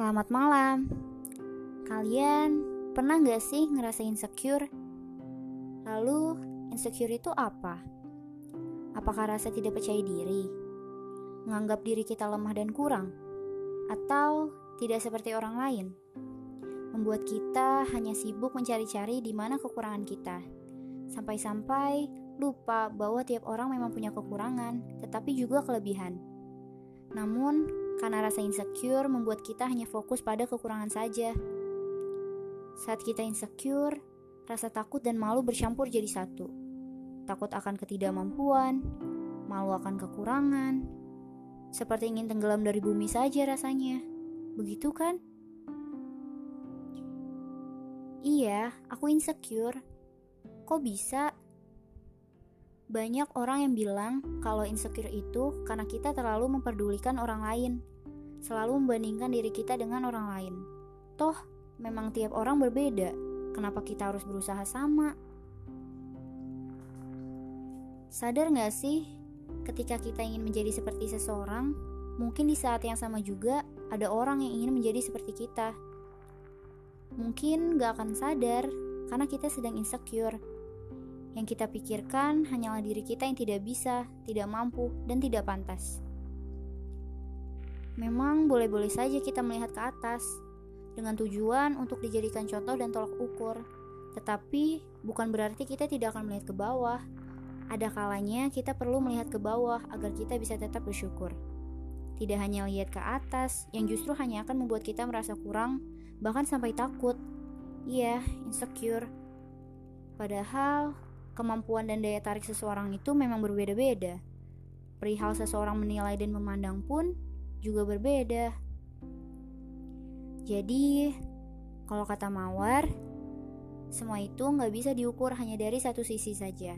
Selamat malam. Kalian pernah gak sih ngerasa insecure? Lalu, insecure itu apa? Apakah rasa tidak percaya diri? Menganggap diri kita lemah dan kurang? Atau tidak seperti orang lain? Membuat kita hanya sibuk mencari-cari di mana kekurangan kita. Sampai-sampai lupa bahwa tiap orang memang punya kekurangan, tetapi juga kelebihan. Namun, karena rasa insecure membuat kita hanya fokus pada kekurangan saja. Saat kita insecure, rasa takut dan malu bercampur jadi satu. Takut akan ketidakmampuan, malu akan kekurangan, seperti ingin tenggelam dari bumi saja rasanya. Begitu kan? Iya, aku insecure. Kok bisa? Banyak orang yang bilang kalau insecure itu karena kita terlalu memperdulikan orang lain, selalu membandingkan diri kita dengan orang lain. Toh, memang tiap orang berbeda. Kenapa kita harus berusaha sama? Sadar gak sih, ketika kita ingin menjadi seperti seseorang, mungkin di saat yang sama juga ada orang yang ingin menjadi seperti kita. Mungkin gak akan sadar karena kita sedang insecure yang kita pikirkan hanyalah diri kita yang tidak bisa, tidak mampu, dan tidak pantas. Memang boleh-boleh saja kita melihat ke atas dengan tujuan untuk dijadikan contoh dan tolak ukur, tetapi bukan berarti kita tidak akan melihat ke bawah. Ada kalanya kita perlu melihat ke bawah agar kita bisa tetap bersyukur. Tidak hanya lihat ke atas, yang justru hanya akan membuat kita merasa kurang, bahkan sampai takut. Iya, insecure. Padahal kemampuan dan daya tarik seseorang itu memang berbeda-beda. Perihal seseorang menilai dan memandang pun juga berbeda. Jadi, kalau kata Mawar, semua itu nggak bisa diukur hanya dari satu sisi saja.